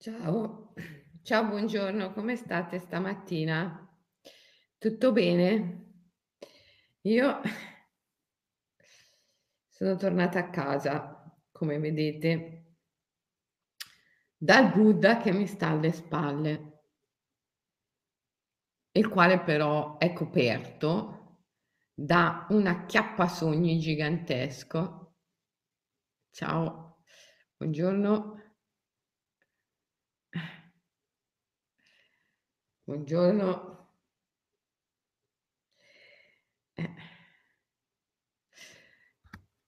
Ciao, ciao, buongiorno, come state stamattina? Tutto bene? Io sono tornata a casa, come vedete, dal Buddha che mi sta alle spalle, il quale però è coperto da un acchiappasogni gigantesco. Ciao, buongiorno. Buongiorno. Eh.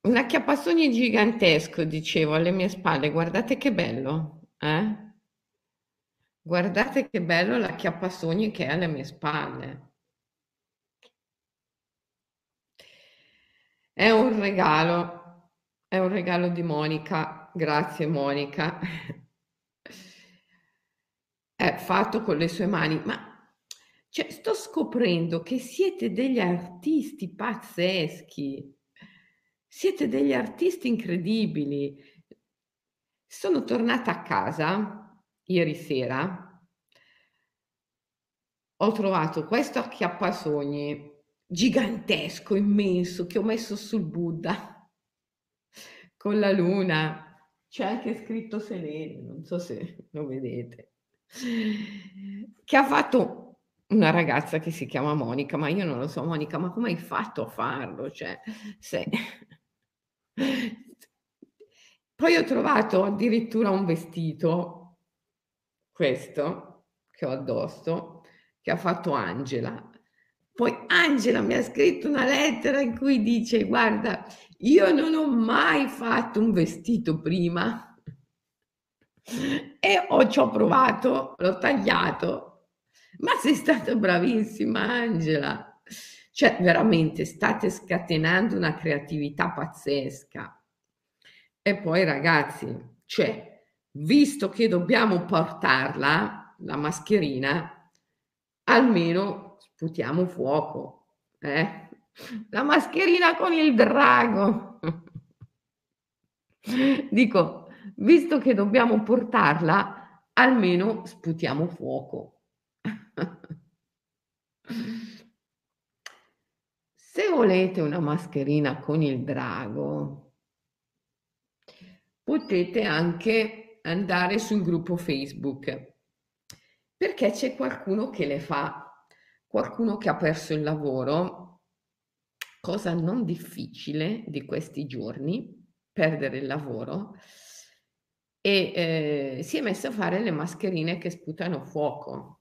Un acchiappasogni gigantesco, dicevo, alle mie spalle. Guardate che bello, eh? Guardate che bello l'acchiappasogni che è alle mie spalle. È un regalo, è un regalo di Monica. Grazie Monica. È fatto con le sue mani, ma cioè, sto scoprendo che siete degli artisti pazzeschi. Siete degli artisti incredibili. Sono tornata a casa ieri sera. Ho trovato questo acchiappasogni gigantesco, immenso, che ho messo sul Buddha con la luna. C'è anche scritto Selene, non so se lo vedete. Che ha fatto una ragazza che si chiama Monica, ma io non lo so Monica, ma come hai fatto a farlo? Cioè, se Poi ho trovato addirittura un vestito, questo, che ho addosso, che ha fatto Angela. Poi Angela mi ha scritto una lettera in cui dice: "Guarda, io non ho mai fatto un vestito prima" e ho c'ho provato, l'ho tagliato. Ma sei stata bravissima Angela. Cioè, veramente state scatenando una creatività pazzesca. E poi ragazzi, cioè, visto che dobbiamo portarla, la mascherina, almeno sputiamo fuoco, eh? La mascherina con il drago. Dico, visto che dobbiamo portarla, almeno sputiamo fuoco. Se volete una mascherina con il drago, potete anche andare sul gruppo Facebook, perché c'è qualcuno che le fa, qualcuno che ha perso il lavoro, cosa non difficile di questi giorni, perdere il lavoro, e eh, si è messo a fare le mascherine che sputano fuoco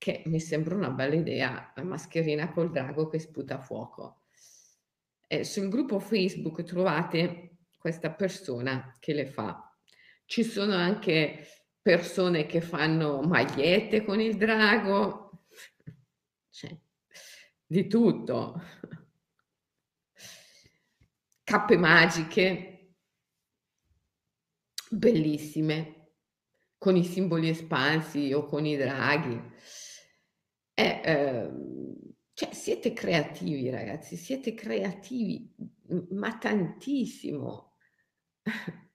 che mi sembra una bella idea, la mascherina col drago che sputa fuoco. Eh, sul gruppo Facebook trovate questa persona che le fa. Ci sono anche persone che fanno magliette con il drago, cioè, di tutto. Cappe magiche, bellissime, con i simboli espansi o con i draghi. E, ehm, cioè siete creativi ragazzi, siete creativi, ma tantissimo.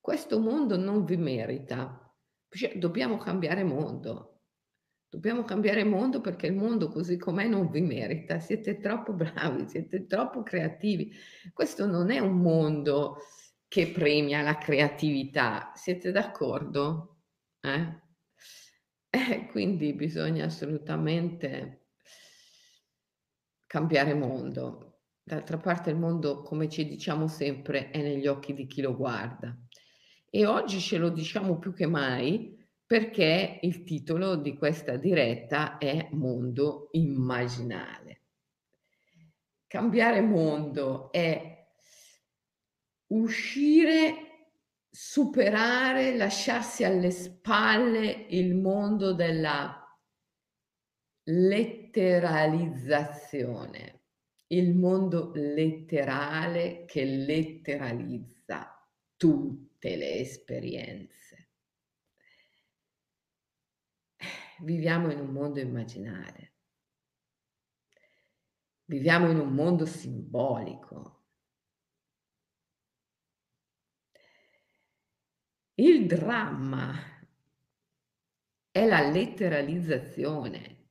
Questo mondo non vi merita. Cioè, dobbiamo cambiare mondo. Dobbiamo cambiare mondo perché il mondo così com'è non vi merita. Siete troppo bravi, siete troppo creativi. Questo non è un mondo che premia la creatività. Siete d'accordo? Eh? Eh, quindi bisogna assolutamente cambiare mondo. D'altra parte il mondo, come ci diciamo sempre, è negli occhi di chi lo guarda. E oggi ce lo diciamo più che mai perché il titolo di questa diretta è Mondo immaginale. Cambiare mondo è uscire superare, lasciarsi alle spalle il mondo della letteralizzazione, il mondo letterale che letteralizza tutte le esperienze. Viviamo in un mondo immaginare, viviamo in un mondo simbolico, Il dramma è la letteralizzazione.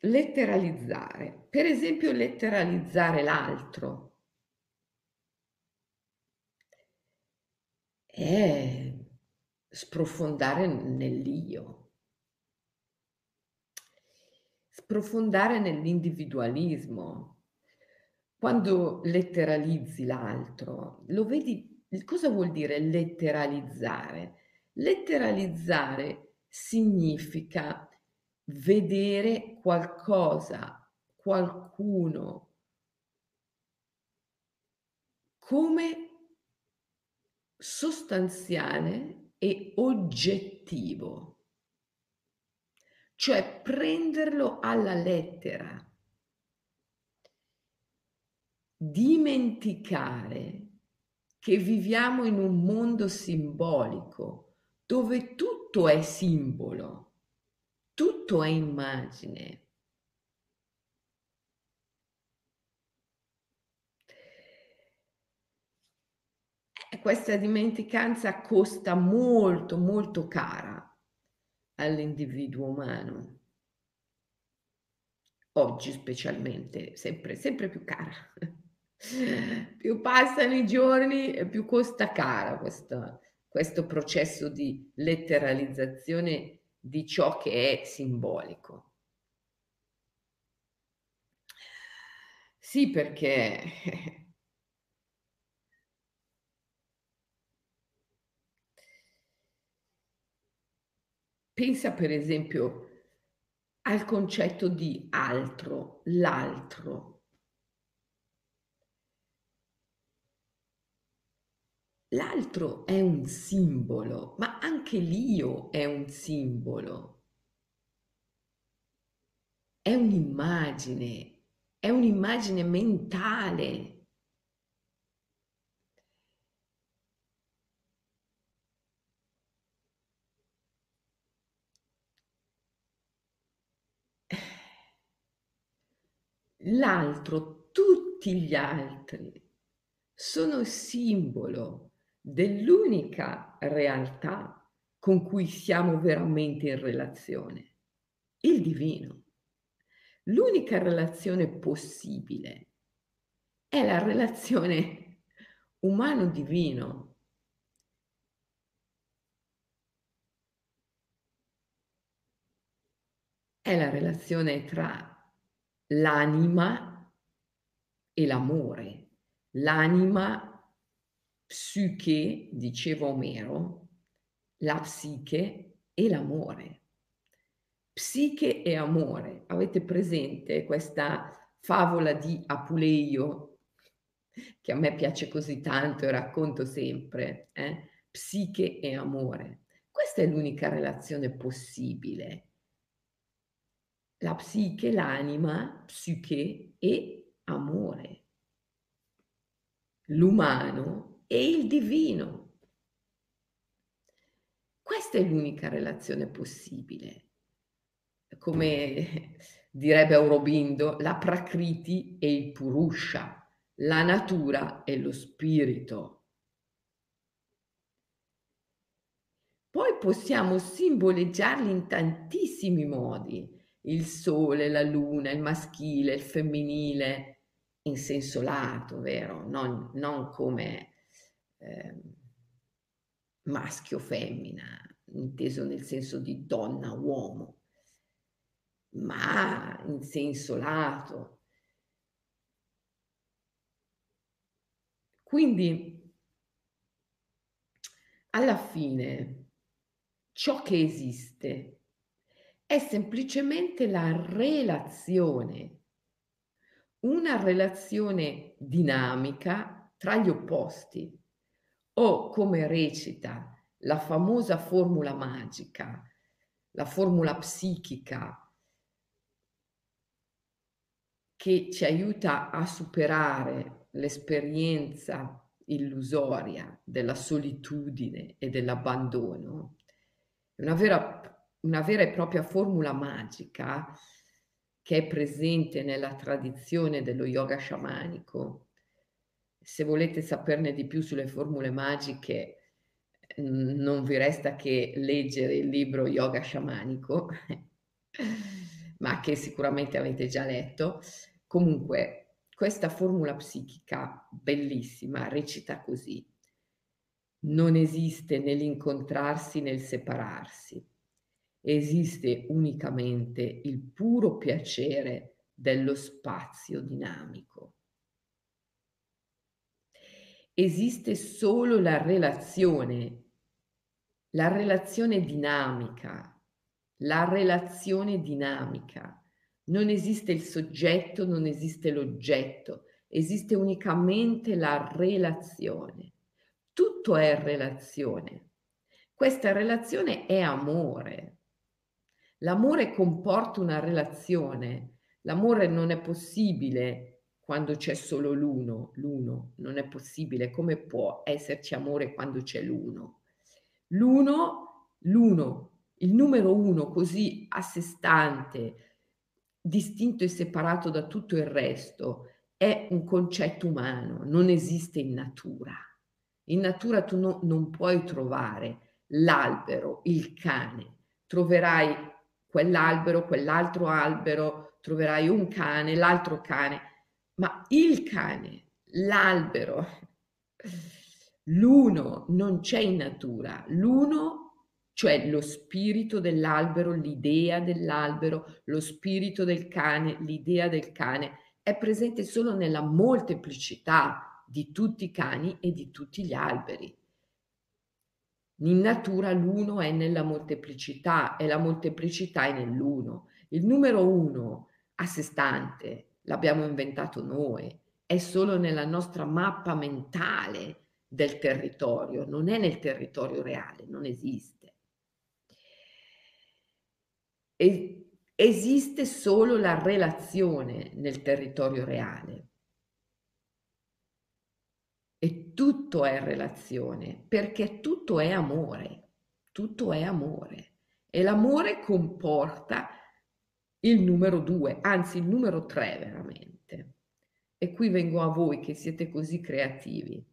Letteralizzare, per esempio letteralizzare l'altro, è sprofondare nell'io, sprofondare nell'individualismo. Quando letteralizzi l'altro, lo vedi, cosa vuol dire letteralizzare? Letteralizzare significa vedere qualcosa, qualcuno come sostanziale e oggettivo, cioè prenderlo alla lettera, dimenticare che viviamo in un mondo simbolico dove tutto è simbolo tutto è immagine. Questa dimenticanza costa molto, molto cara all'individuo umano. Oggi specialmente, sempre, sempre più cara. Più passano i giorni e più costa cara questo, questo processo di letteralizzazione di ciò che è simbolico. Sì, perché pensa per esempio al concetto di altro, l'altro. L'altro è un simbolo, ma anche l'io è un simbolo. È un'immagine, è un'immagine mentale. L'altro, tutti gli altri, sono simbolo dell'unica realtà con cui siamo veramente in relazione, il divino. L'unica relazione possibile è la relazione umano-divino. È la relazione tra l'anima e l'amore. L'anima psiche, diceva Omero, la psiche e l'amore. Psiche e amore. Avete presente questa favola di Apuleio, che a me piace così tanto e racconto sempre? Eh? Psiche e amore. Questa è l'unica relazione possibile. La psiche, l'anima, psiche e amore. L'umano e il divino. Questa è l'unica relazione possibile. Come direbbe Aurobindo, la Prakriti e il Purusha, la natura e lo spirito. Poi possiamo simboleggiarli in tantissimi modi, il sole, la luna, il maschile, il femminile, in senso lato, vero? Non, non come eh, maschio-femmina, inteso nel senso di donna-uomo, ma in senso lato. Quindi, alla fine, ciò che esiste è semplicemente la relazione, una relazione dinamica tra gli opposti o come recita la famosa formula magica, la formula psichica che ci aiuta a superare l'esperienza illusoria della solitudine e dell'abbandono, una vera, una vera e propria formula magica che è presente nella tradizione dello yoga sciamanico se volete saperne di più sulle formule magiche, non vi resta che leggere il libro Yoga sciamanico, ma che sicuramente avete già letto. Comunque, questa formula psichica bellissima recita così. Non esiste nell'incontrarsi nel separarsi, esiste unicamente il puro piacere dello spazio dinamico. Esiste solo la relazione la relazione dinamica, la relazione dinamica. Non esiste il soggetto, non esiste l'oggetto, esiste unicamente la relazione. Tutto è relazione. Questa relazione è amore. L'amore comporta una relazione. L'amore non è possibile quando c'è solo l'uno, l'uno non è possibile. Come può esserci amore quando c'è l'uno? L'uno, l'uno, il numero uno così a sé stante, distinto e separato da tutto il resto, è un concetto umano, non esiste in natura. In natura tu no, non puoi trovare l'albero, il cane, troverai quell'albero, quell'altro albero, troverai un cane, l'altro cane, ma il cane, l'albero, L'uno non c'è in natura, l'uno, cioè lo spirito dell'albero, l'idea dell'albero, lo spirito del cane, l'idea del cane, è presente solo nella molteplicità di tutti i cani e di tutti gli alberi. In natura l'uno è nella molteplicità e la molteplicità è nell'uno. Il numero uno a sé stante l'abbiamo inventato noi, è solo nella nostra mappa mentale del territorio, non è nel territorio reale, non esiste. E esiste solo la relazione nel territorio reale. E tutto è relazione, perché tutto è amore, tutto è amore. E l'amore comporta il numero due, anzi il numero tre veramente. E qui vengo a voi che siete così creativi.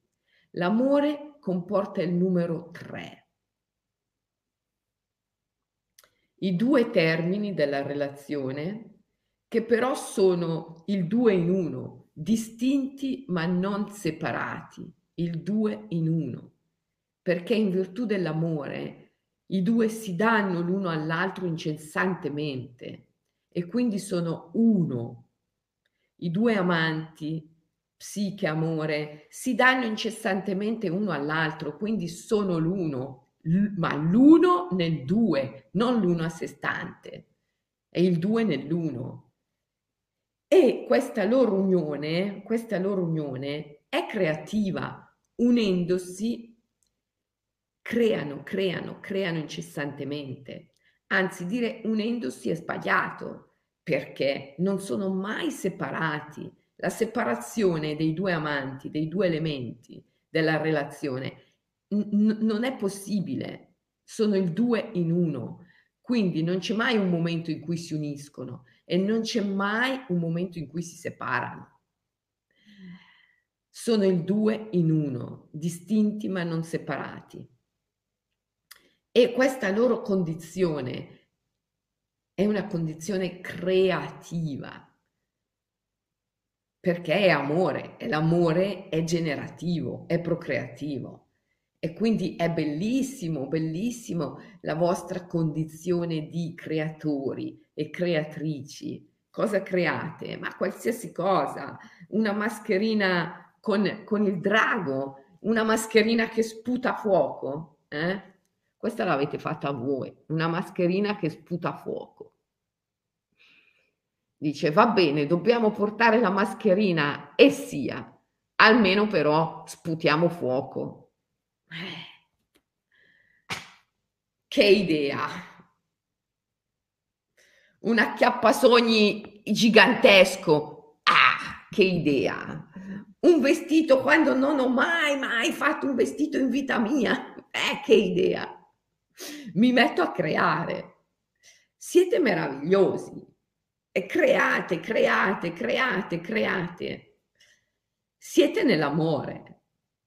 L'amore comporta il numero 3. I due termini della relazione, che però sono il due in uno, distinti ma non separati, il due in uno, perché in virtù dell'amore i due si danno l'uno all'altro incessantemente e quindi sono uno. I due amanti psiche, amore, si danno incessantemente uno all'altro, quindi sono l'uno, ma l'uno nel due, non l'uno a sé stante, è il due nell'uno. E questa loro unione, questa loro unione è creativa, unendosi creano, creano, creano incessantemente. Anzi, dire unendosi è sbagliato perché non sono mai separati la separazione dei due amanti, dei due elementi della relazione n- non è possibile, sono il due in uno, quindi non c'è mai un momento in cui si uniscono e non c'è mai un momento in cui si separano. Sono il due in uno, distinti ma non separati. E questa loro condizione è una condizione creativa, perché è amore e l'amore è generativo, è procreativo. E quindi è bellissimo, bellissimo la vostra condizione di creatori e creatrici. Cosa create? Ma qualsiasi cosa, una mascherina con, con il drago, una mascherina che sputa fuoco. Eh? Questa l'avete fatta voi, una mascherina che sputa fuoco. Dice, va bene, dobbiamo portare la mascherina e sia, almeno però sputiamo fuoco. Eh. Che idea! Un acchiappasogni gigantesco. Ah, che idea! Un vestito quando non ho mai, mai fatto un vestito in vita mia. Eh, che idea! Mi metto a creare. Siete meravigliosi e create, create, create, create. Siete nell'amore.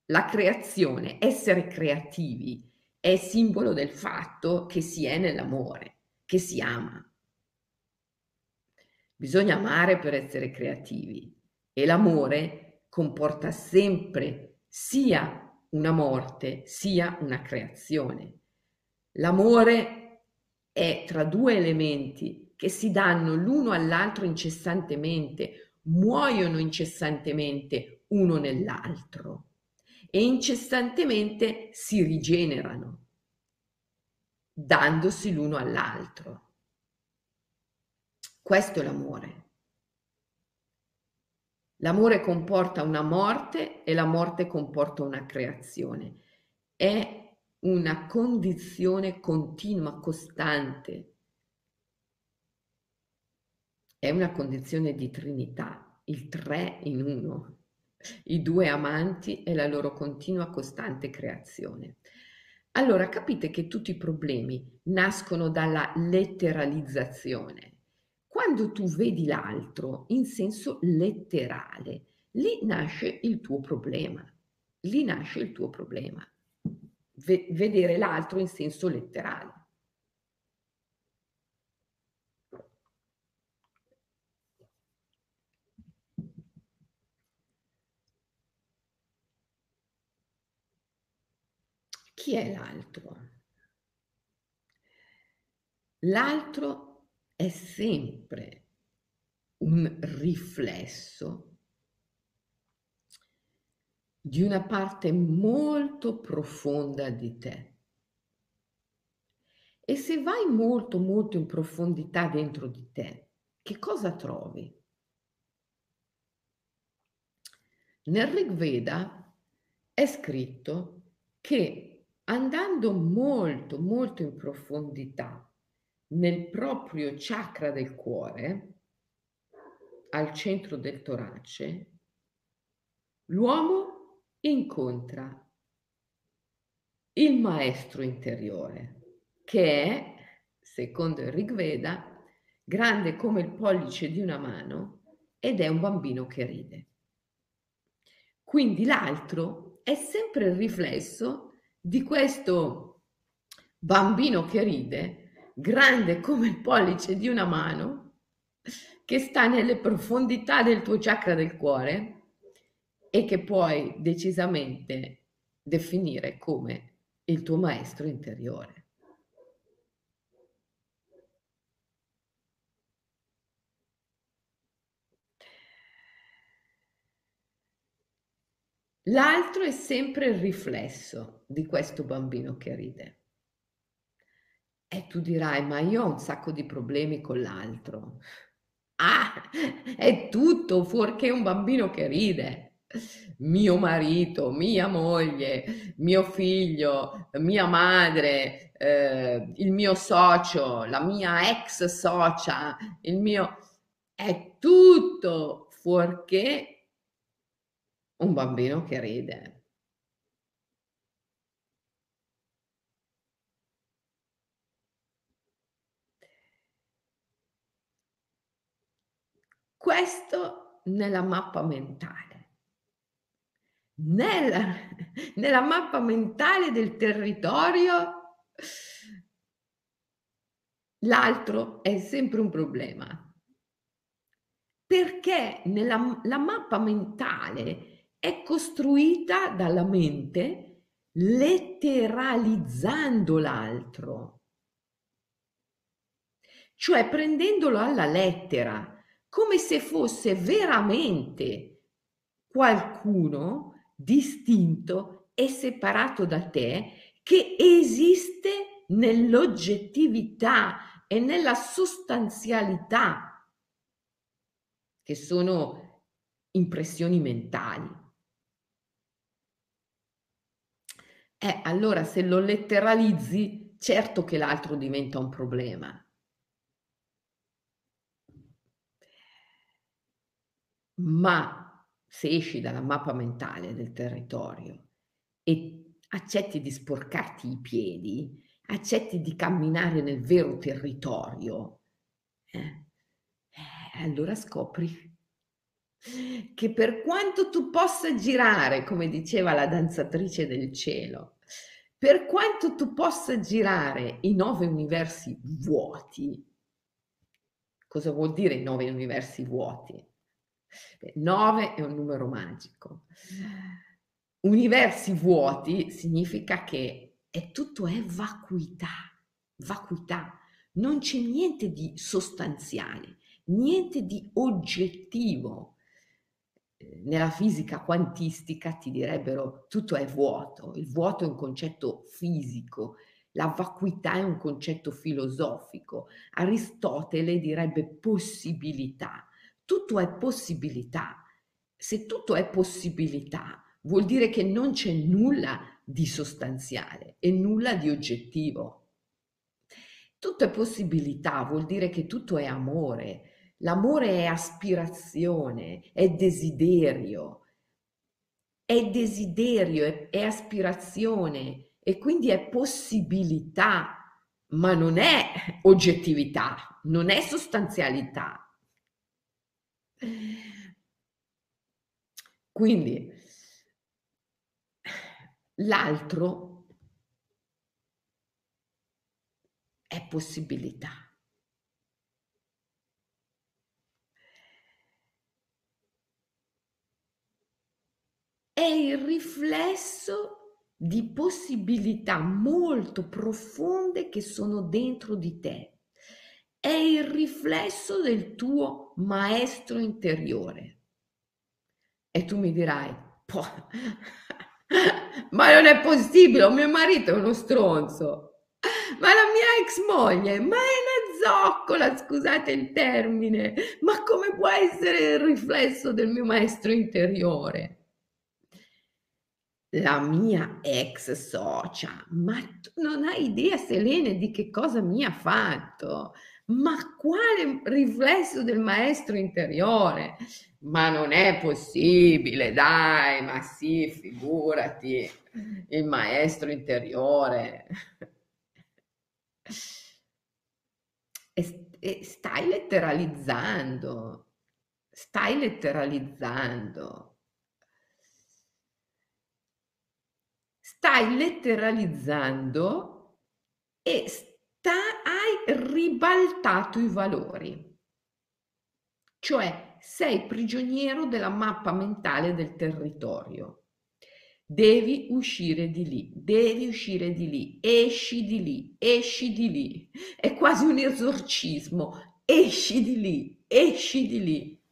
La creazione, essere creativi, è simbolo del fatto che si è nell'amore, che si ama. Bisogna amare per essere creativi e l'amore comporta sempre sia una morte sia una creazione. L'amore è tra due elementi che si danno l'uno all'altro incessantemente, muoiono incessantemente uno nell'altro e incessantemente si rigenerano, dandosi l'uno all'altro. Questo è l'amore. L'amore comporta una morte e la morte comporta una creazione. È una condizione continua, costante. È una condizione di trinità, il tre in uno, i due amanti e la loro continua, costante creazione. Allora capite che tutti i problemi nascono dalla letteralizzazione quando tu vedi l'altro in senso letterale, lì nasce il tuo problema. Lì nasce il tuo problema. V- vedere l'altro in senso letterale. Chi è l'altro? L'altro è sempre un riflesso di una parte molto profonda di te. E se vai molto, molto in profondità dentro di te, che cosa trovi? Nel Rig Veda è scritto che andando molto, molto in profondità nel proprio chakra del cuore, al centro del torace, l'uomo incontra il maestro interiore, che è, secondo il Rig Veda, grande come il pollice di una mano ed è un bambino che ride. Quindi l'altro è sempre il riflesso di questo bambino che ride grande come il pollice di una mano, che sta nelle profondità del tuo chakra del cuore e che puoi decisamente definire come il tuo maestro interiore. L'altro è sempre il riflesso di questo bambino che ride. E tu dirai, ma io ho un sacco di problemi con l'altro. Ah, è tutto fuorché un bambino che ride. Mio marito, mia moglie, mio figlio, mia madre, eh, il mio socio, la mia ex socia, il mio... È tutto fuorché un bambino che ride. Questo nella mappa mentale. Nella, nella mappa mentale del territorio l'altro è sempre un problema. Perché nella, la mappa mentale è costruita dalla mente letteralizzando l'altro, cioè prendendolo alla lettera come se fosse veramente qualcuno distinto e separato da te che esiste nell'oggettività e nella sostanzialità, che sono impressioni mentali. Eh, allora se lo letteralizzi, certo che l'altro diventa un problema. Ma se esci dalla mappa mentale del territorio e accetti di sporcarti i piedi, accetti di camminare nel vero territorio, eh, eh, allora scopri che per quanto tu possa girare, come diceva la danzatrice del cielo, per quanto tu possa girare i nove universi vuoti, cosa vuol dire i nove universi vuoti? Beh, nove è un numero magico. Universi vuoti significa che è tutto è vacuità, vacuità, non c'è niente di sostanziale, niente di oggettivo. Eh, nella fisica quantistica ti direbbero tutto è vuoto, il vuoto è un concetto fisico, la vacuità è un concetto filosofico. Aristotele direbbe possibilità, tutto è possibilità. Se tutto è possibilità, vuol dire che non c'è nulla di sostanziale e nulla di oggettivo. Tutto è possibilità, vuol dire che tutto è amore, L'amore è aspirazione, è desiderio, è desiderio, è, è aspirazione e quindi è possibilità, ma non è oggettività, non è sostanzialità. Quindi l'altro è possibilità. è il riflesso di possibilità molto profonde che sono dentro di te. È il riflesso del tuo maestro interiore. E tu mi dirai, ma non è possibile, mio marito è uno stronzo. Ma la mia ex moglie, ma è una zoccola, scusate il termine. Ma come può essere il riflesso del mio maestro interiore? la mia ex socia, ma tu non hai idea, Selene, di che cosa mi ha fatto? Ma quale riflesso del maestro interiore? Ma non è possibile, dai, ma sì, figurati, il maestro interiore. E, e stai letteralizzando, stai letteralizzando. stai letteralizzando e sta, hai ribaltato i valori. Cioè sei prigioniero della mappa mentale del territorio. Devi uscire di lì, devi uscire di lì, esci di lì, esci di lì. È quasi un esorcismo, esci di lì, esci di lì.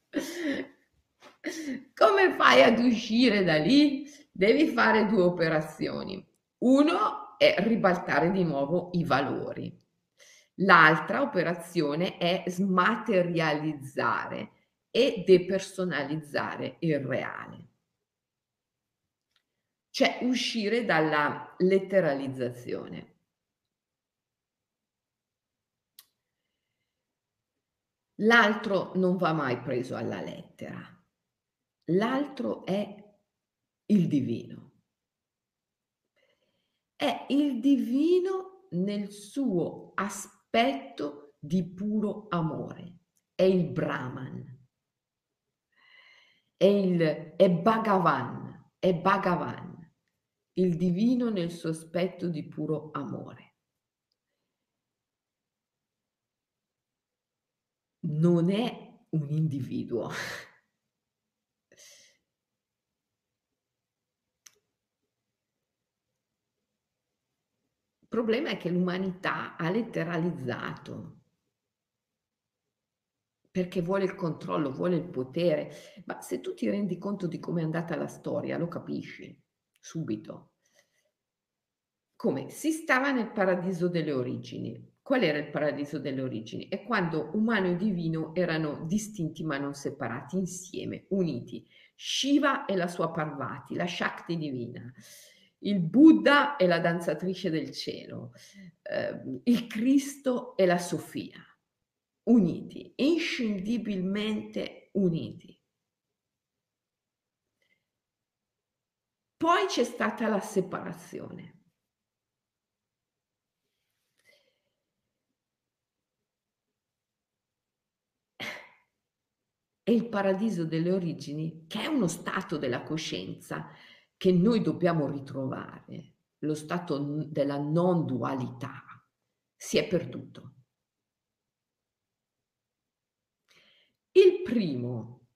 Come fai ad uscire da lì? devi fare due operazioni. Uno è ribaltare di nuovo i valori. L'altra operazione è smaterializzare e depersonalizzare il reale. Cioè uscire dalla letteralizzazione. L'altro non va mai preso alla lettera. L'altro è il divino. È il divino nel suo aspetto di puro amore. È il Brahman. È, il, è Bhagavan. È Bhagavan. Il divino nel suo aspetto di puro amore. Non è un individuo. problema è che l'umanità ha letteralizzato perché vuole il controllo, vuole il potere. Ma se tu ti rendi conto di come è andata la storia, lo capisci subito. Come si stava nel paradiso delle origini. Qual era il paradiso delle origini? È quando umano e divino erano distinti ma non separati, insieme, uniti. Shiva e la sua Parvati, la Shakti divina il Buddha e la danzatrice del cielo, eh, il Cristo e la Sofia, uniti, inscindibilmente uniti. Poi c'è stata la separazione. E il paradiso delle origini, che è uno stato della coscienza, che noi dobbiamo ritrovare, lo stato della non dualità, si è perduto. Il primo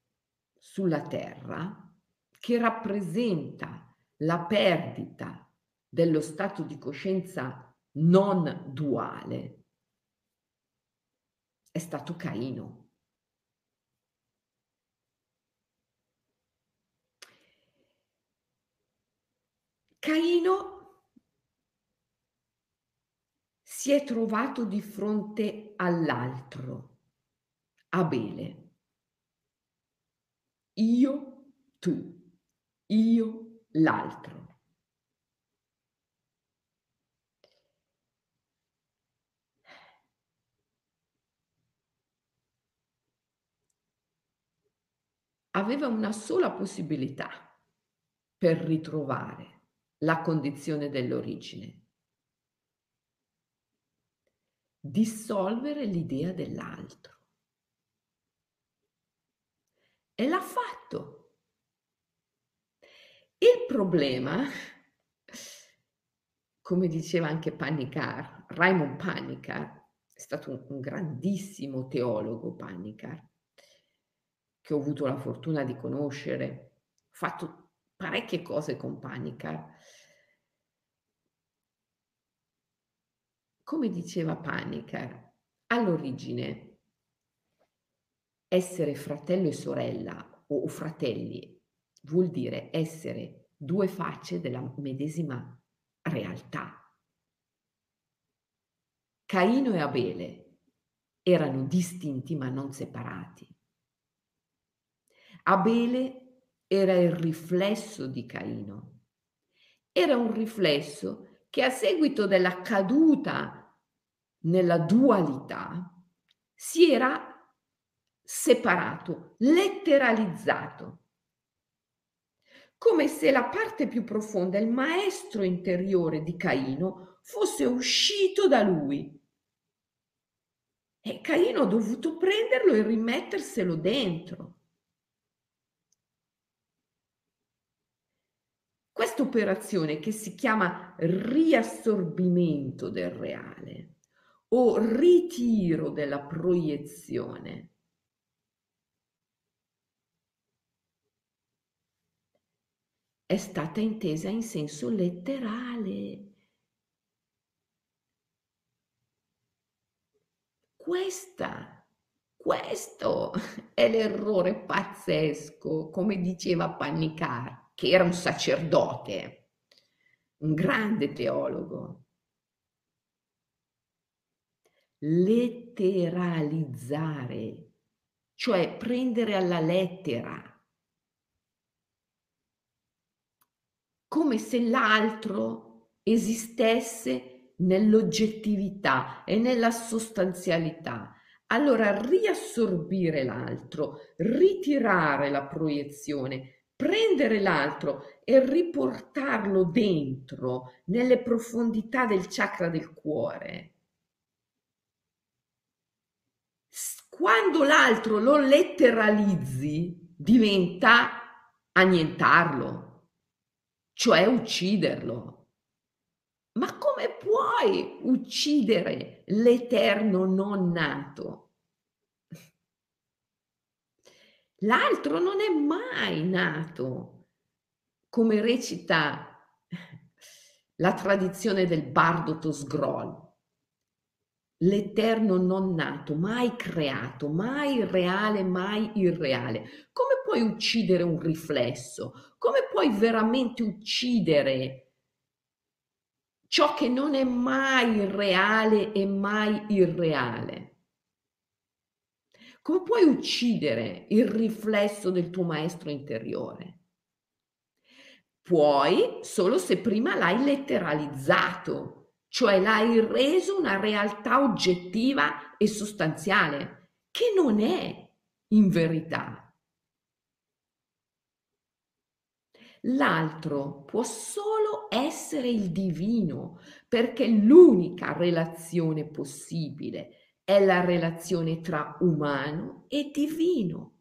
sulla Terra, che rappresenta la perdita dello stato di coscienza non duale, è stato Caino. Caino si è trovato di fronte all'altro, Abele. Io, tu, io, l'altro. Aveva una sola possibilità per ritrovare la condizione dell'origine. Dissolvere l'idea dell'altro. E l'ha fatto. Il problema, come diceva anche Panicar, Raymond Panicar, è stato un, grandissimo teologo Panicar, che ho avuto la fortuna di conoscere, fatto parecchie cose con Panicar. Come diceva Panicar, all'origine essere fratello e sorella o fratelli vuol dire essere due facce della medesima realtà. Caino e Abele erano distinti ma non separati. Abele era il riflesso di Caino. Era un riflesso che a seguito della caduta nella dualità si era separato, letteralizzato, come se la parte più profonda, il maestro interiore di Caino, fosse uscito da lui. E Caino ha dovuto prenderlo e rimetterselo dentro. Questa operazione che si chiama riassorbimento del reale o ritiro della proiezione è stata intesa in senso letterale. Questa, questo è l'errore pazzesco, come diceva Pannicar che era un sacerdote, un grande teologo. Letteralizzare, cioè prendere alla lettera, come se l'altro esistesse nell'oggettività e nella sostanzialità. Allora riassorbire l'altro, ritirare la proiezione, prendere l'altro e riportarlo dentro nelle profondità del chakra del cuore. Quando l'altro lo letteralizzi, diventa annientarlo, cioè ucciderlo. Ma come puoi uccidere l'eterno non nato? L'altro non è mai nato, come recita la tradizione del bardo Tosgrol. L'eterno non nato, mai creato, mai reale, mai irreale. Come puoi uccidere un riflesso? Come puoi veramente uccidere ciò che non è mai reale e mai irreale? Come puoi uccidere il riflesso del tuo maestro interiore? Puoi solo se prima l'hai letteralizzato, cioè l'hai reso una realtà oggettiva e sostanziale, che non è in verità. L'altro può solo essere il divino, perché l'unica relazione possibile è la relazione tra umano e divino.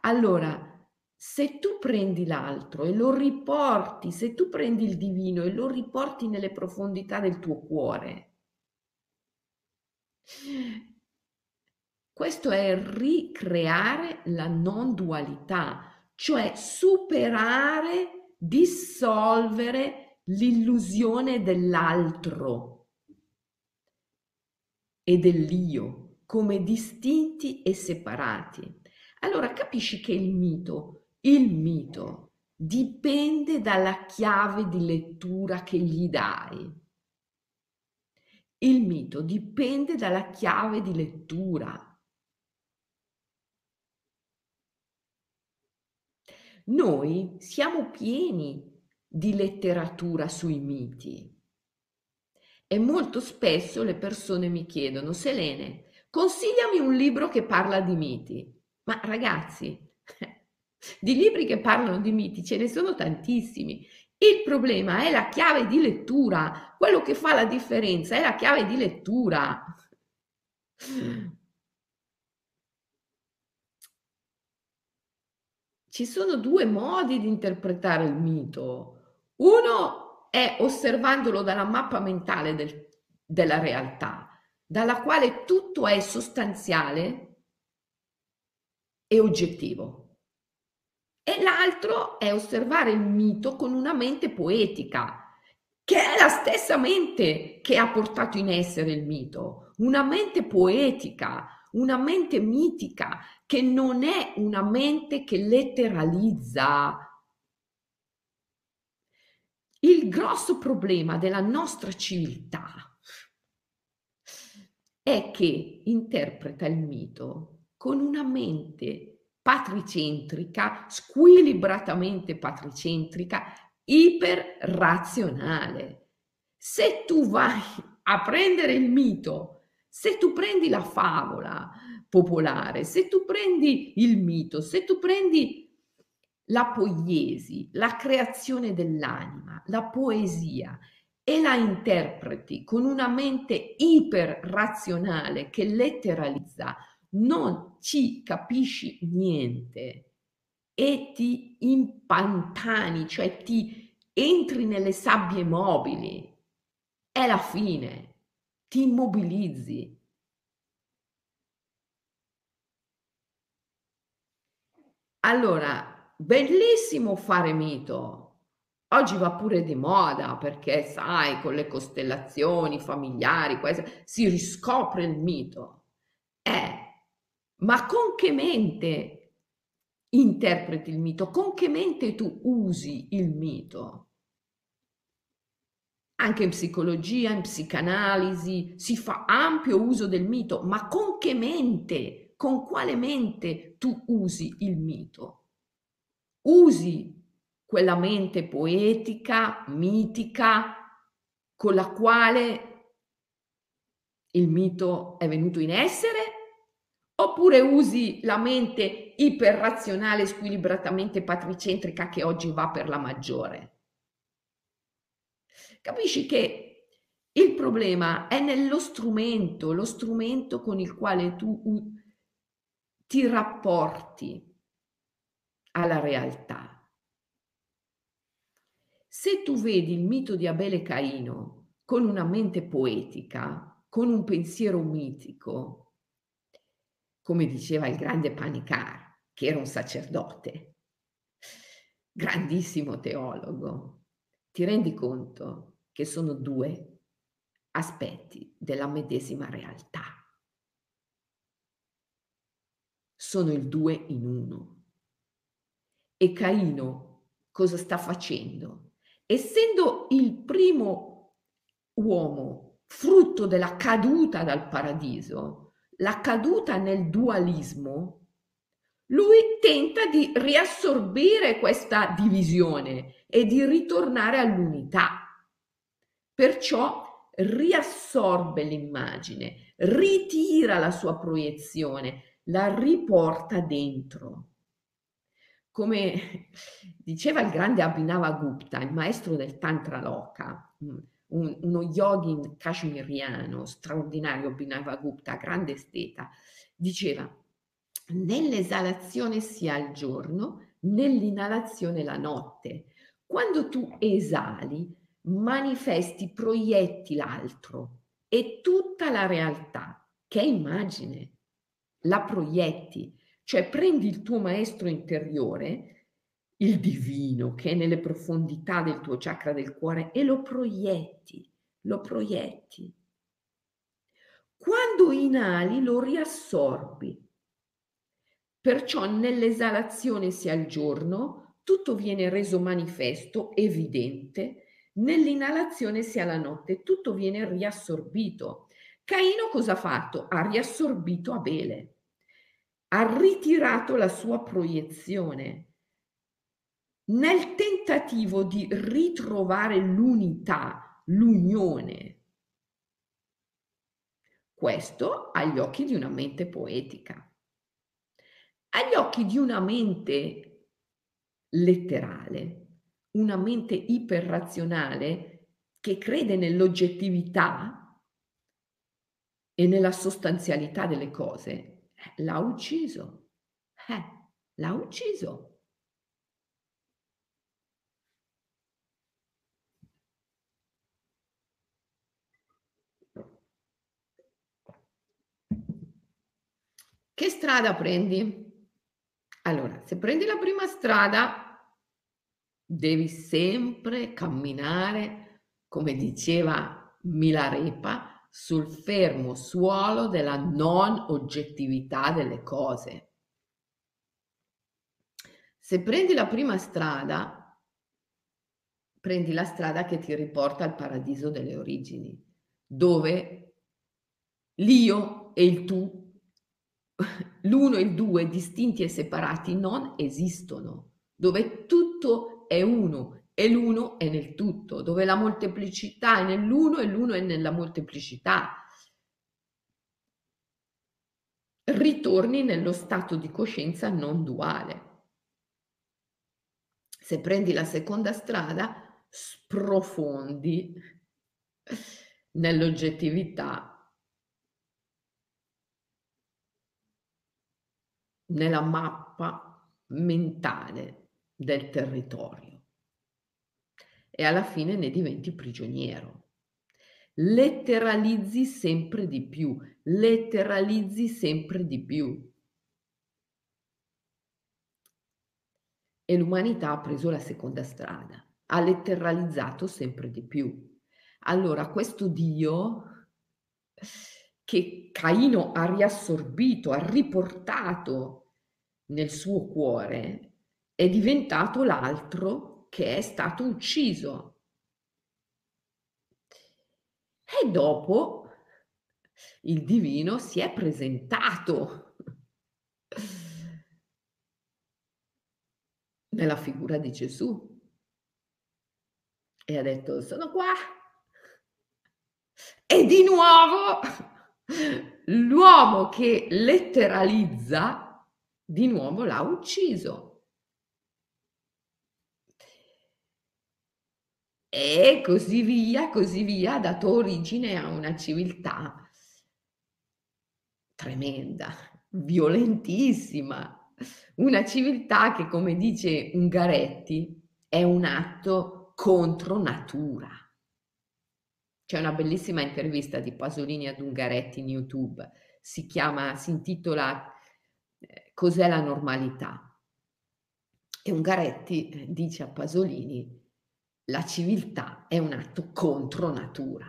Allora, se tu prendi l'altro e lo riporti, se tu prendi il divino e lo riporti nelle profondità del tuo cuore, questo è ricreare la non dualità, cioè superare, dissolvere l'illusione dell'altro e dell'io come distinti e separati. Allora capisci che il mito il mito dipende dalla chiave di lettura che gli dai. Il mito dipende dalla chiave di lettura. Noi siamo pieni di letteratura sui miti e molto spesso le persone mi chiedono, Selene, consigliami un libro che parla di miti. Ma ragazzi, di libri che parlano di miti ce ne sono tantissimi. Il problema è la chiave di lettura. Quello che fa la differenza è la chiave di lettura. Ci sono due modi di interpretare il mito. Uno è osservandolo dalla mappa mentale del, della realtà, dalla quale tutto è sostanziale e oggettivo e l'altro è osservare il mito con una mente poetica, che è la stessa mente che ha portato in essere il mito, una mente poetica, una mente mitica, che non è una mente che letteralizza. Il grosso problema della nostra civiltà è che interpreta il mito con una mente patricentrica, squilibratamente patricentrica, iperrazionale. Se tu vai a prendere il mito, se tu prendi la favola popolare, se tu prendi il mito, se tu prendi la poiesi, la creazione dell'anima, la poesia e la interpreti con una mente iperrazionale che letteralizza non ci capisci niente e ti impantani, cioè ti entri nelle sabbie mobili, è la fine, ti immobilizzi. Allora, bellissimo fare mito. Oggi va pure di moda perché, sai, con le costellazioni familiari si riscopre il mito. Eh, ma con che mente interpreti il mito? Con che mente tu usi il mito? Anche in psicologia, in psicanalisi si fa ampio uso del mito, ma con che mente, con quale mente tu usi il mito? Usi quella mente poetica, mitica, con la quale il mito è venuto in essere Oppure usi la mente iperrazionale, squilibratamente patricentrica che oggi va per la maggiore. Capisci che il problema è nello strumento, lo strumento con il quale tu ti rapporti alla realtà. Se tu vedi il mito di Abele e Caino con una mente poetica, con un pensiero mitico, come diceva il grande Panicar, che era un sacerdote, grandissimo teologo, ti rendi conto che sono due aspetti della medesima realtà. Sono il due in uno. E Caino cosa sta facendo? Essendo il primo uomo frutto della caduta dal paradiso, la caduta nel dualismo, lui tenta di riassorbire questa divisione e di ritornare all'unità. Perciò riassorbe l'immagine, ritira la sua proiezione, la riporta dentro. Come diceva il grande Abhinava Gupta, il maestro del Tantra Loka, mm, un, uno yogin kashmiriano straordinario, Binava Gupta, grande esteta, diceva nell'esalazione sia il giorno, nell'inalazione la notte. Quando tu esali, manifesti, proietti l'altro e tutta la realtà, che è immagine, la proietti, cioè prendi il tuo maestro interiore, il divino che è nelle profondità del tuo chakra del cuore e lo proietti, lo proietti. Quando inali lo riassorbi. Perciò nell'esalazione sia il giorno, tutto viene reso manifesto, evidente, nell'inalazione sia la notte, tutto viene riassorbito. Caino cosa ha fatto? Ha riassorbito Abele, ha ritirato la sua proiezione nel tentativo di ritrovare l'unità, l'unione. Questo agli occhi di una mente poetica. Agli occhi di una mente letterale, una mente iperrazionale che crede nell'oggettività e nella sostanzialità delle cose, l'ha ucciso. Eh, l'ha ucciso. Che strada prendi? Allora, se prendi la prima strada, devi sempre camminare, come diceva Milarepa, sul fermo suolo della non oggettività delle cose. Se prendi la prima strada, prendi la strada che ti riporta al paradiso delle origini, dove l'io e il tu l'uno e il due distinti e separati non esistono, dove tutto è uno e l'uno è nel tutto, dove la molteplicità è nell'uno e l'uno è nella molteplicità. Ritorni nello stato di coscienza non duale. Se prendi la seconda strada, sprofondi nell'oggettività nella mappa mentale del territorio e alla fine ne diventi prigioniero. Letteralizzi sempre di più, letteralizzi sempre di più. E l'umanità ha preso la seconda strada, ha letteralizzato sempre di più. Allora questo Dio che Caino ha riassorbito, ha riportato nel suo cuore, è diventato l'altro che è stato ucciso. E dopo il divino si è presentato nella figura di Gesù e ha detto sono qua. E di nuovo L'uomo che letteralizza di nuovo l'ha ucciso. E così via, così via, ha dato origine a una civiltà tremenda, violentissima, una civiltà che, come dice Ungaretti, è un atto contro natura. C'è una bellissima intervista di Pasolini ad Ungaretti in YouTube, si chiama, si intitola Cos'è la normalità? E Ungaretti dice a Pasolini, la civiltà è un atto contro natura.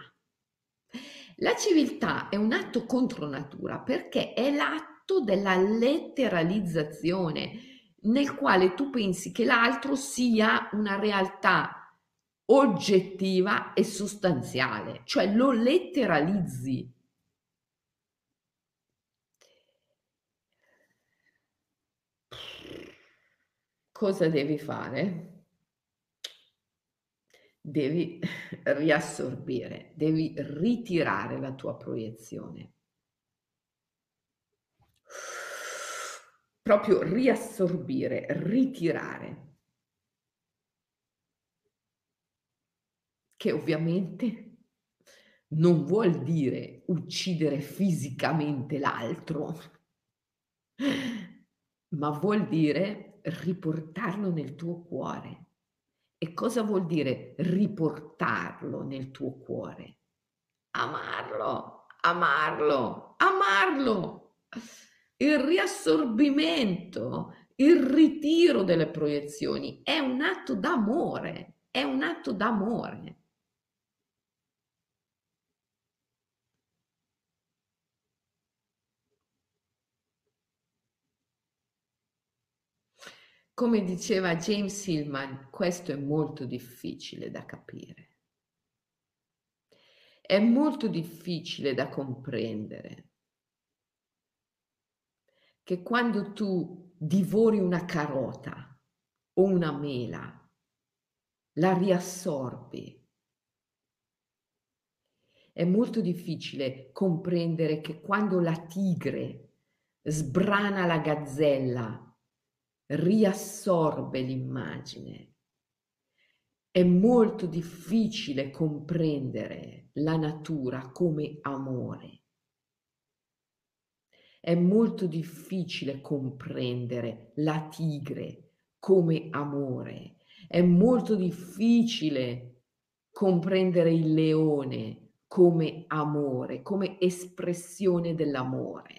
La civiltà è un atto contro natura perché è l'atto della letteralizzazione nel quale tu pensi che l'altro sia una realtà oggettiva e sostanziale, cioè lo letteralizzi. Cosa devi fare? Devi riassorbire, devi ritirare la tua proiezione. Proprio riassorbire, ritirare. che ovviamente non vuol dire uccidere fisicamente l'altro, ma vuol dire riportarlo nel tuo cuore. E cosa vuol dire riportarlo nel tuo cuore? Amarlo, amarlo, amarlo. Il riassorbimento, il ritiro delle proiezioni è un atto d'amore, è un atto d'amore. Come diceva James Hillman, questo è molto difficile da capire. È molto difficile da comprendere che quando tu divori una carota o una mela, la riassorbi. È molto difficile comprendere che quando la tigre sbrana la gazzella riassorbe l'immagine. È molto difficile comprendere la natura come amore. È molto difficile comprendere la tigre come amore. È molto difficile comprendere il leone come amore, come espressione dell'amore.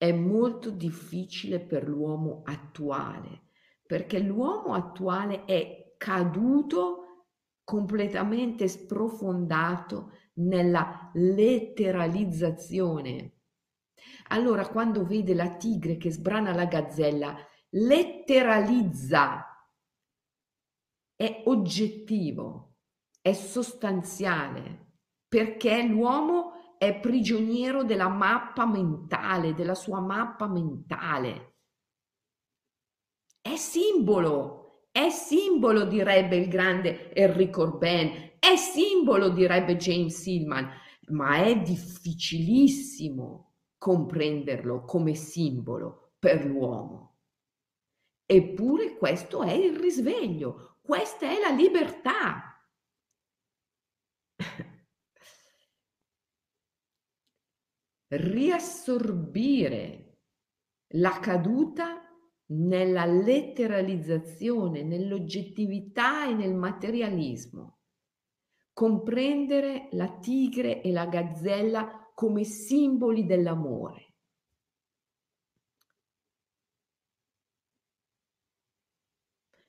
È molto difficile per l'uomo attuale, perché l'uomo attuale è caduto completamente sprofondato nella letteralizzazione. Allora, quando vede la tigre che sbrana la gazzella, letteralizza, è oggettivo, è sostanziale, perché l'uomo è prigioniero della mappa mentale, della sua mappa mentale. È simbolo, è simbolo, direbbe il grande Enrico Orben, è simbolo, direbbe James Hillman, ma è difficilissimo comprenderlo come simbolo per l'uomo. Eppure questo è il risveglio, questa è la libertà. Riassorbire la caduta nella letteralizzazione, nell'oggettività e nel materialismo. Comprendere la tigre e la gazzella come simboli dell'amore.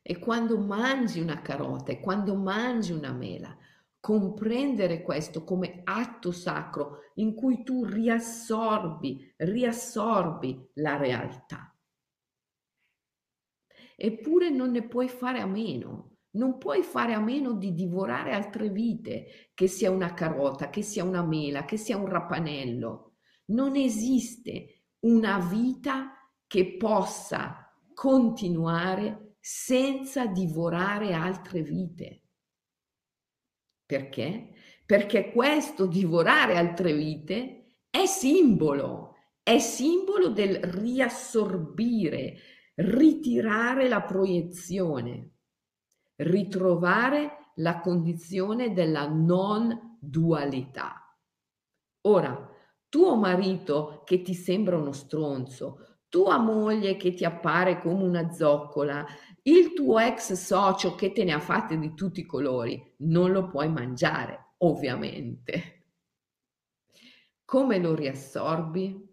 E quando mangi una carota e quando mangi una mela, comprendere questo come atto sacro in cui tu riassorbi, riassorbi la realtà. Eppure non ne puoi fare a meno, non puoi fare a meno di divorare altre vite, che sia una carota, che sia una mela, che sia un rapanello. Non esiste una vita che possa continuare senza divorare altre vite. Perché? Perché questo divorare altre vite è simbolo, è simbolo del riassorbire, ritirare la proiezione, ritrovare la condizione della non dualità. Ora, tuo marito che ti sembra uno stronzo, tua moglie che ti appare come una zoccola, il tuo ex socio che te ne ha fatte di tutti i colori, non lo puoi mangiare, ovviamente. Come lo riassorbi?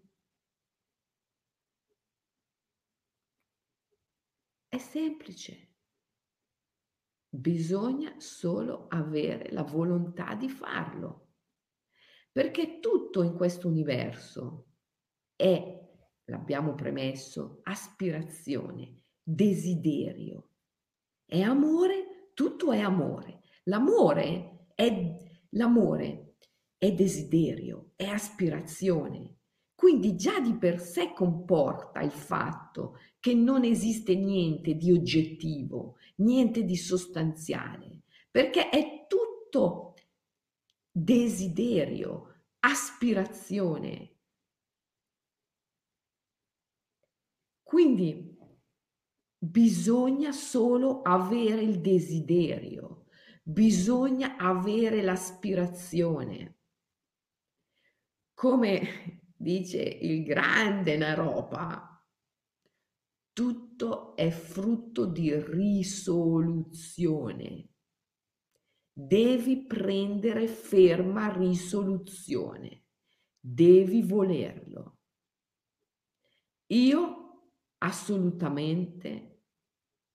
È semplice. Bisogna solo avere la volontà di farlo. Perché tutto in questo universo è, l'abbiamo premesso, aspirazione, desiderio. È amore, tutto è amore. L'amore è, l'amore è desiderio, è aspirazione. Quindi già di per sé comporta il fatto che non esiste niente di oggettivo, niente di sostanziale, perché è tutto desiderio, aspirazione. Quindi Bisogna solo avere il desiderio, bisogna avere l'aspirazione. Come dice il grande Naropa, tutto è frutto di risoluzione. Devi prendere ferma risoluzione, devi volerlo. Io assolutamente,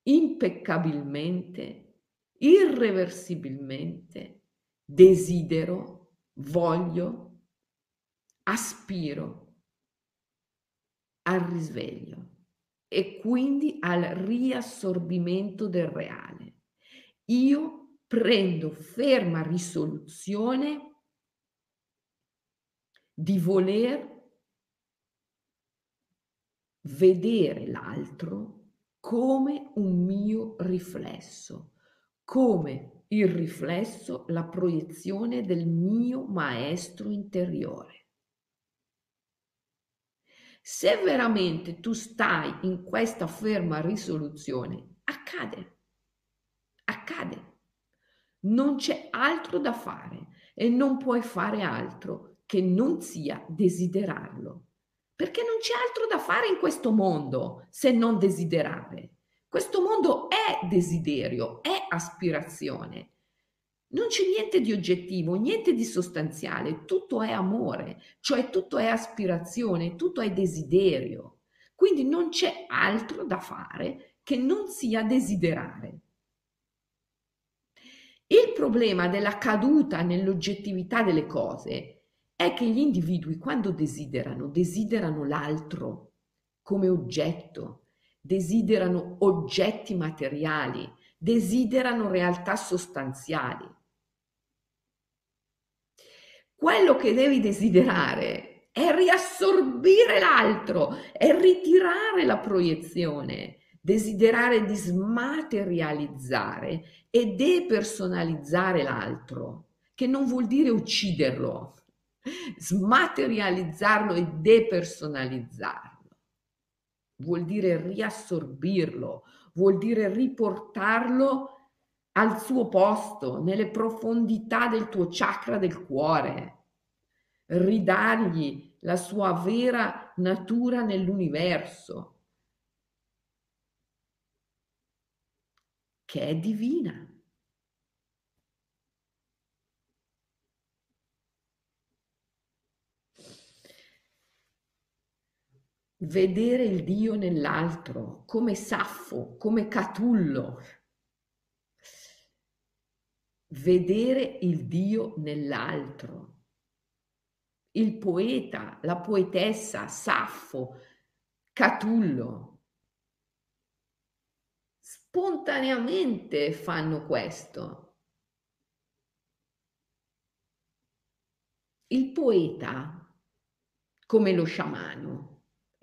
impeccabilmente, irreversibilmente desidero, voglio, aspiro al risveglio e quindi al riassorbimento del reale. Io prendo ferma risoluzione di voler vedere l'altro come un mio riflesso, come il riflesso, la proiezione del mio maestro interiore. Se veramente tu stai in questa ferma risoluzione, accade, accade. Non c'è altro da fare e non puoi fare altro che non sia desiderarlo. Perché non c'è altro da fare in questo mondo se non desiderare. Questo mondo è desiderio, è aspirazione. Non c'è niente di oggettivo, niente di sostanziale, tutto è amore, cioè tutto è aspirazione, tutto è desiderio. Quindi non c'è altro da fare che non sia desiderare. Il problema della caduta nell'oggettività delle cose è che gli individui quando desiderano, desiderano l'altro come oggetto, desiderano oggetti materiali, desiderano realtà sostanziali. Quello che devi desiderare è riassorbire l'altro, è ritirare la proiezione, desiderare di smaterializzare e depersonalizzare l'altro, che non vuol dire ucciderlo, smaterializzarlo e depersonalizzarlo. Vuol dire riassorbirlo, vuol dire riportarlo al suo posto, nelle profondità del tuo chakra del cuore, ridargli la sua vera natura nell'universo, che è divina. Vedere il Dio nell'altro, come Saffo, come Catullo, vedere il Dio nell'altro. Il poeta, la poetessa, Saffo, Catullo, spontaneamente fanno questo. Il poeta, come lo sciamano,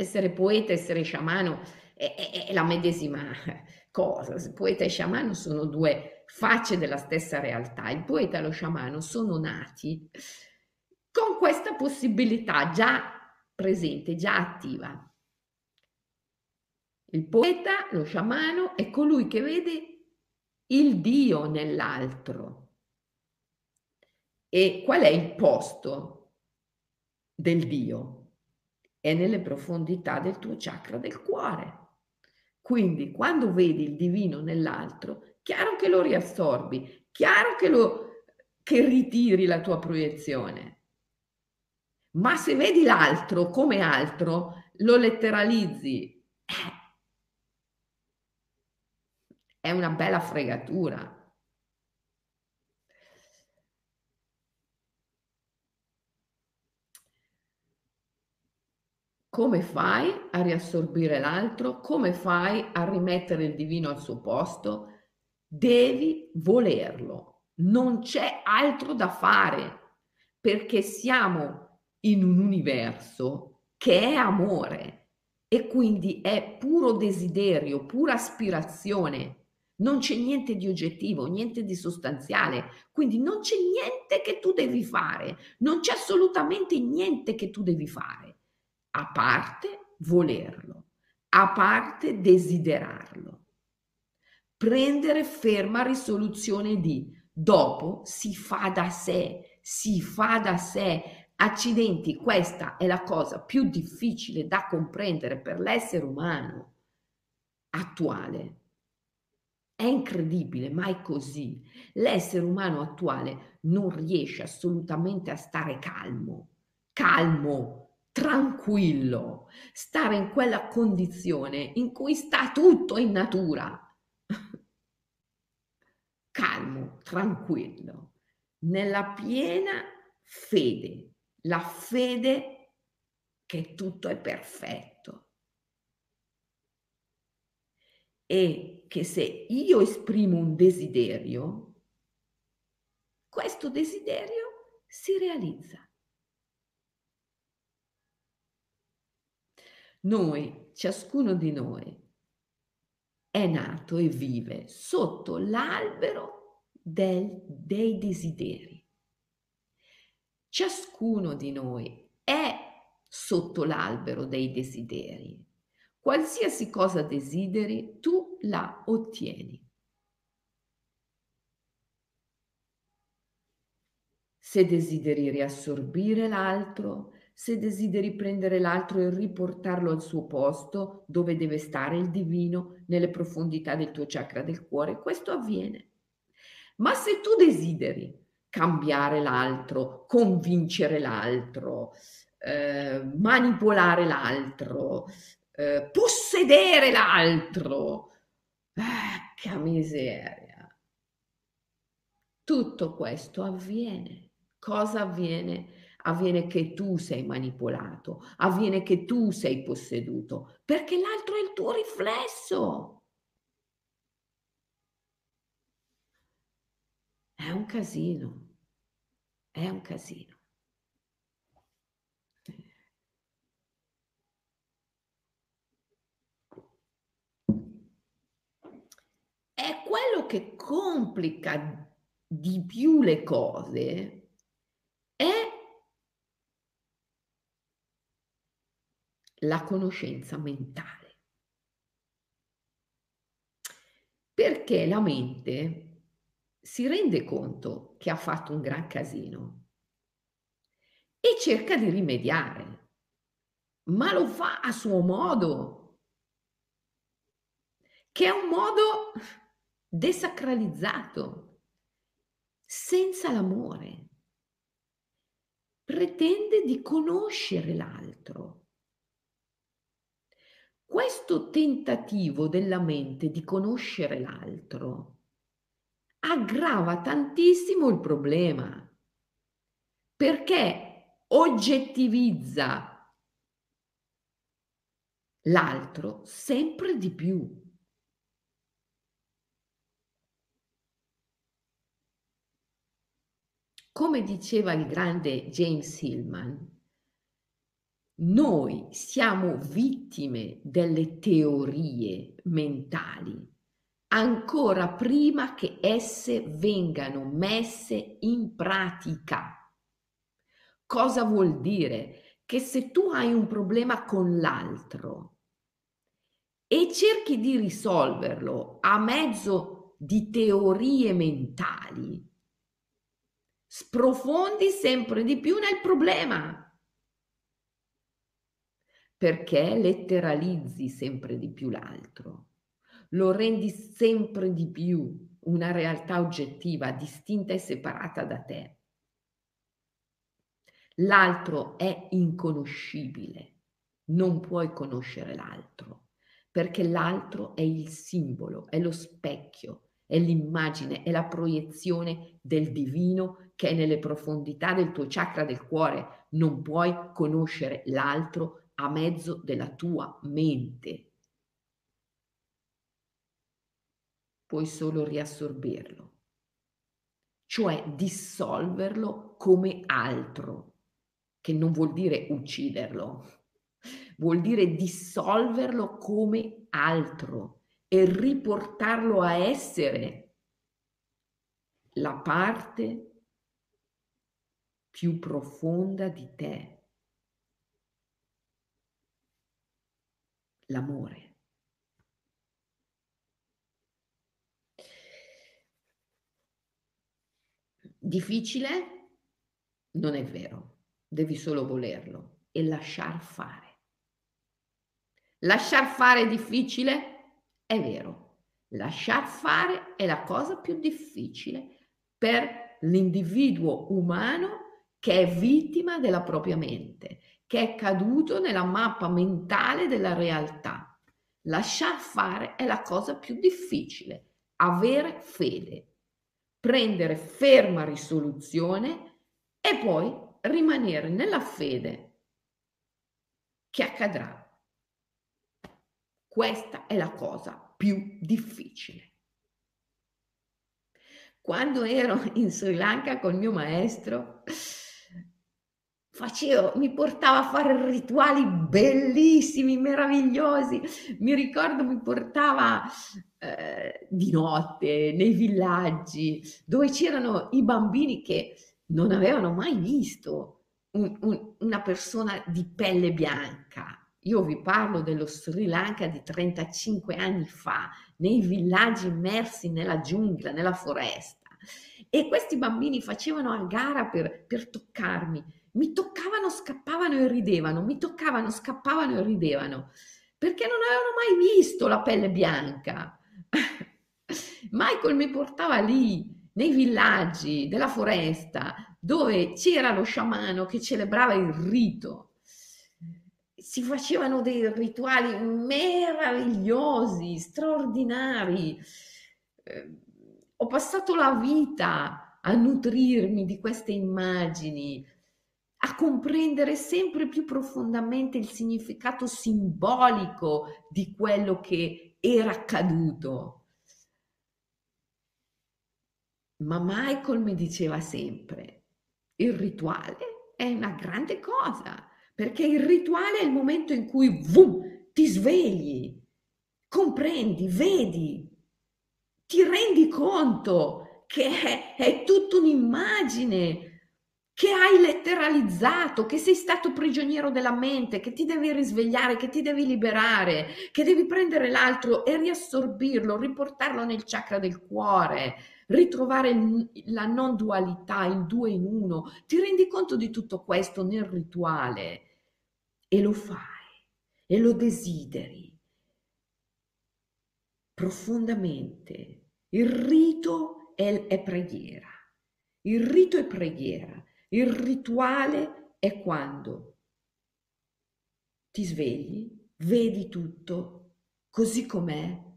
essere poeta, essere sciamano è, è, è la medesima cosa. Poeta e sciamano sono due facce della stessa realtà. Il poeta e lo sciamano sono nati con questa possibilità già presente, già attiva. Il poeta, lo sciamano, è colui che vede il Dio nell'altro. E qual è il posto del Dio? È nelle profondità del tuo chakra del cuore. Quindi quando vedi il divino nell'altro, chiaro che lo riassorbi, chiaro che, lo, che ritiri la tua proiezione. Ma se vedi l'altro come altro, lo letteralizzi. Eh, è una bella fregatura. Come fai a riassorbire l'altro? Come fai a rimettere il divino al suo posto? devi volerlo, non c'è altro da fare perché siamo in un universo che è amore e quindi è puro desiderio, pura aspirazione. Non c'è niente di oggettivo, niente di sostanziale, quindi non c'è niente che tu devi fare, non c'è assolutamente niente che tu devi fare, a parte volerlo, a parte desiderarlo prendere ferma risoluzione di dopo si fa da sé, si fa da sé, Accidenti, questa è la cosa più difficile da comprendere per l'essere umano attuale. È incredibile, ma è così. L'essere umano attuale non riesce assolutamente a stare calmo, calmo, tranquillo, stare in quella condizione in cui sta tutto in natura. Calmo, tranquillo, nella piena fede, la fede che tutto è perfetto e che se io esprimo un desiderio, questo desiderio si realizza. Noi, ciascuno di noi, è nato e vive sotto l'albero del, dei desideri. Ciascuno di noi è sotto l'albero dei desideri. Qualsiasi cosa desideri, tu la ottieni. Se desideri riassorbire l'altro, se desideri prendere l'altro e riportarlo al suo posto dove deve stare il divino nelle profondità del tuo chakra del cuore, questo avviene. Ma se tu desideri cambiare l'altro, convincere l'altro, eh, manipolare l'altro, eh, possedere l'altro. Ah, miseria. Tutto questo avviene. Cosa avviene? Avviene che tu sei manipolato, avviene che tu sei posseduto, perché l'altro è il tuo riflesso. È un casino, è un casino. è quello che complica di più le cose è la conoscenza mentale. Perché la mente si rende conto che ha fatto un gran casino e cerca di rimediare, ma lo fa a suo modo, che è un modo desacralizzato, senza l'amore. Pretende di conoscere l'altro. Questo tentativo della mente di conoscere l'altro aggrava tantissimo il problema perché oggettivizza l'altro sempre di più. come diceva il grande James Hillman, noi siamo vittime delle teorie mentali ancora prima che esse vengano messe in pratica. Cosa vuol dire? Che se tu hai un problema con l'altro e cerchi di risolverlo a mezzo di teorie mentali, sprofondi sempre di più nel problema perché letteralizzi sempre di più l'altro, lo rendi sempre di più una realtà oggettiva, distinta e separata da te. L'altro è inconoscibile, non puoi conoscere l'altro, perché l'altro è il simbolo, è lo specchio, è l'immagine, è la proiezione del divino che è nelle profondità del tuo chakra del cuore, non puoi conoscere l'altro a mezzo della tua mente. Puoi solo riassorbirlo, cioè dissolverlo come altro, che non vuol dire ucciderlo, vuol dire dissolverlo come altro e riportarlo a essere la parte più profonda di te. L'amore. Difficile? Non è vero. devi solo volerlo e lasciar fare. Lasciar fare è difficile? È vero. Lasciar fare è la cosa più difficile per l'individuo umano che è vittima della propria mente, che è caduto nella mappa mentale della realtà. Lasciar fare è la cosa più difficile, avere fede, prendere ferma risoluzione e poi rimanere nella fede che accadrà. Questa è la cosa più difficile. Quando ero in Sri Lanka col mio maestro, facevo, mi portava a fare rituali bellissimi, meravigliosi. Mi ricordo mi portava eh, di notte nei villaggi dove c'erano i bambini che non avevano mai visto un, un, una persona di pelle bianca. Io vi parlo dello Sri Lanka di 35 anni fa, nei villaggi immersi nella giungla, nella foresta. E questi bambini facevano a gara per, per toccarmi. Mi toccavano, scappavano e ridevano, mi toccavano, scappavano e ridevano, perché non avevano mai visto la pelle bianca. Michael mi portava lì nei villaggi della foresta dove c'era lo sciamano che celebrava il rito. Si facevano dei rituali meravigliosi, straordinari. Eh, ho passato la vita a nutrirmi di queste immagini, a comprendere sempre più profondamente il significato simbolico di quello che era accaduto. Ma Michael mi diceva sempre, il rituale è una grande cosa, perché il rituale è il momento in cui vum, ti svegli, comprendi, vedi, ti rendi conto che è, è tutta un'immagine che hai letteralizzato, che sei stato prigioniero della mente, che ti devi risvegliare, che ti devi liberare, che devi prendere l'altro e riassorbirlo, riportarlo nel chakra del cuore, ritrovare la non dualità, il due in uno. Ti rendi conto di tutto questo nel rituale e lo fai e lo desideri profondamente. Il rito è, è preghiera. Il rito è preghiera. Il rituale è quando ti svegli, vedi tutto così com'è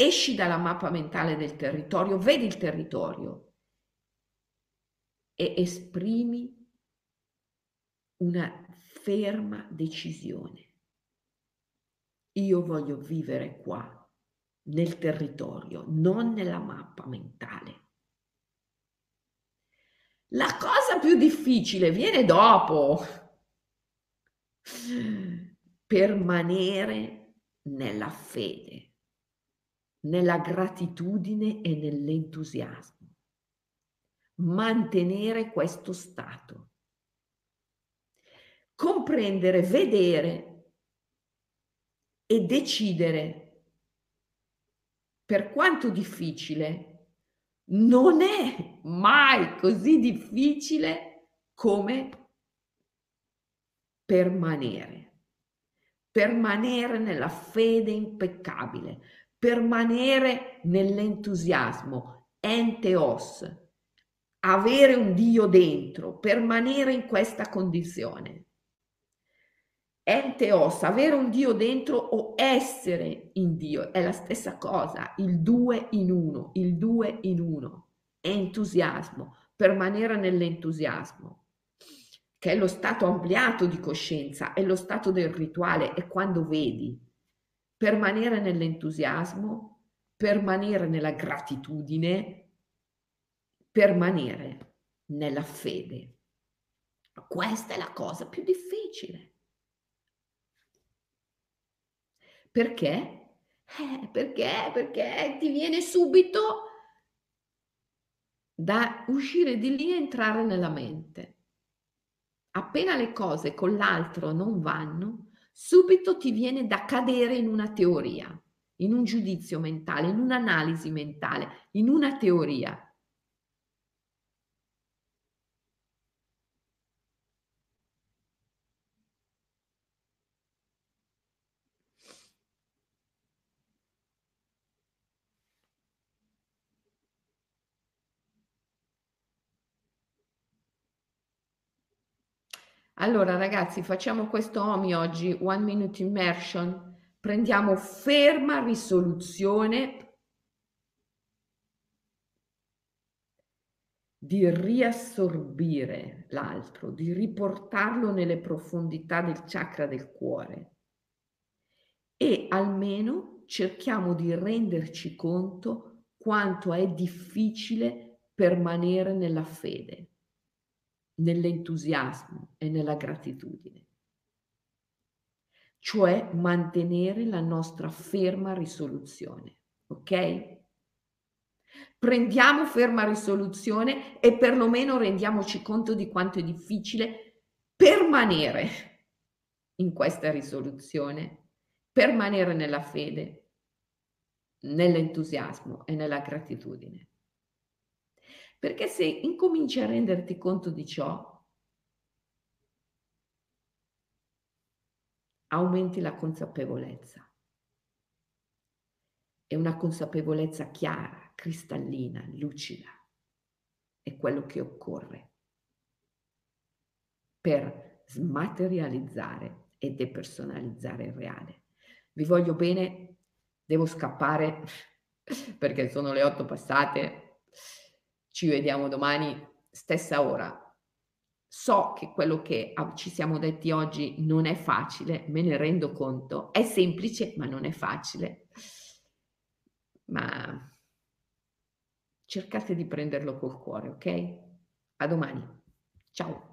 esci dalla mappa mentale del territorio, vedi il territorio e esprimi una ferma decisione. Io voglio vivere qua, nel territorio, non nella mappa mentale. La cosa più difficile viene dopo. Permanere nella fede nella gratitudine e nell'entusiasmo. Mantenere questo stato. Comprendere, vedere e decidere per quanto difficile non è mai così difficile come permanere. Permanere nella fede impeccabile, permanere nell'entusiasmo, enteos, avere un Dio dentro, permanere in questa condizione. Enteos, avere un Dio dentro o essere in Dio è la stessa cosa, il due in uno, il due in uno, entusiasmo, permanere nell'entusiasmo, che è lo stato ampliato di coscienza, è lo stato del rituale, è quando vedi, permanere nell'entusiasmo, permanere nella gratitudine, permanere nella fede. Questa è la cosa più difficile. Perché? Eh, perché? Perché ti viene subito da uscire di lì e entrare nella mente. Appena le cose con l'altro non vanno, subito ti viene da cadere in una teoria, in un giudizio mentale, in un'analisi mentale, in una teoria. Allora ragazzi, facciamo questo OMI oggi, One Minute Immersion. Prendiamo ferma risoluzione di riassorbire l'altro, di riportarlo nelle profondità del chakra del cuore e almeno cerchiamo di renderci conto quanto è difficile permanere nella fede nell'entusiasmo e nella gratitudine, cioè mantenere la nostra ferma risoluzione, ok? Prendiamo ferma risoluzione e perlomeno rendiamoci conto di quanto è difficile permanere in questa risoluzione, permanere nella fede, nell'entusiasmo e nella gratitudine. Perché se incominci a renderti conto di ciò, aumenti la consapevolezza. E una consapevolezza chiara, cristallina, lucida. È quello che occorre per smaterializzare e depersonalizzare il reale. Vi voglio bene, devo scappare perché sono le otto passate ci vediamo domani, stessa ora. So che quello che ci siamo detti oggi non è facile, me ne rendo conto, è semplice ma non è facile. Ma cercate di prenderlo col cuore, ok? A domani. Ciao.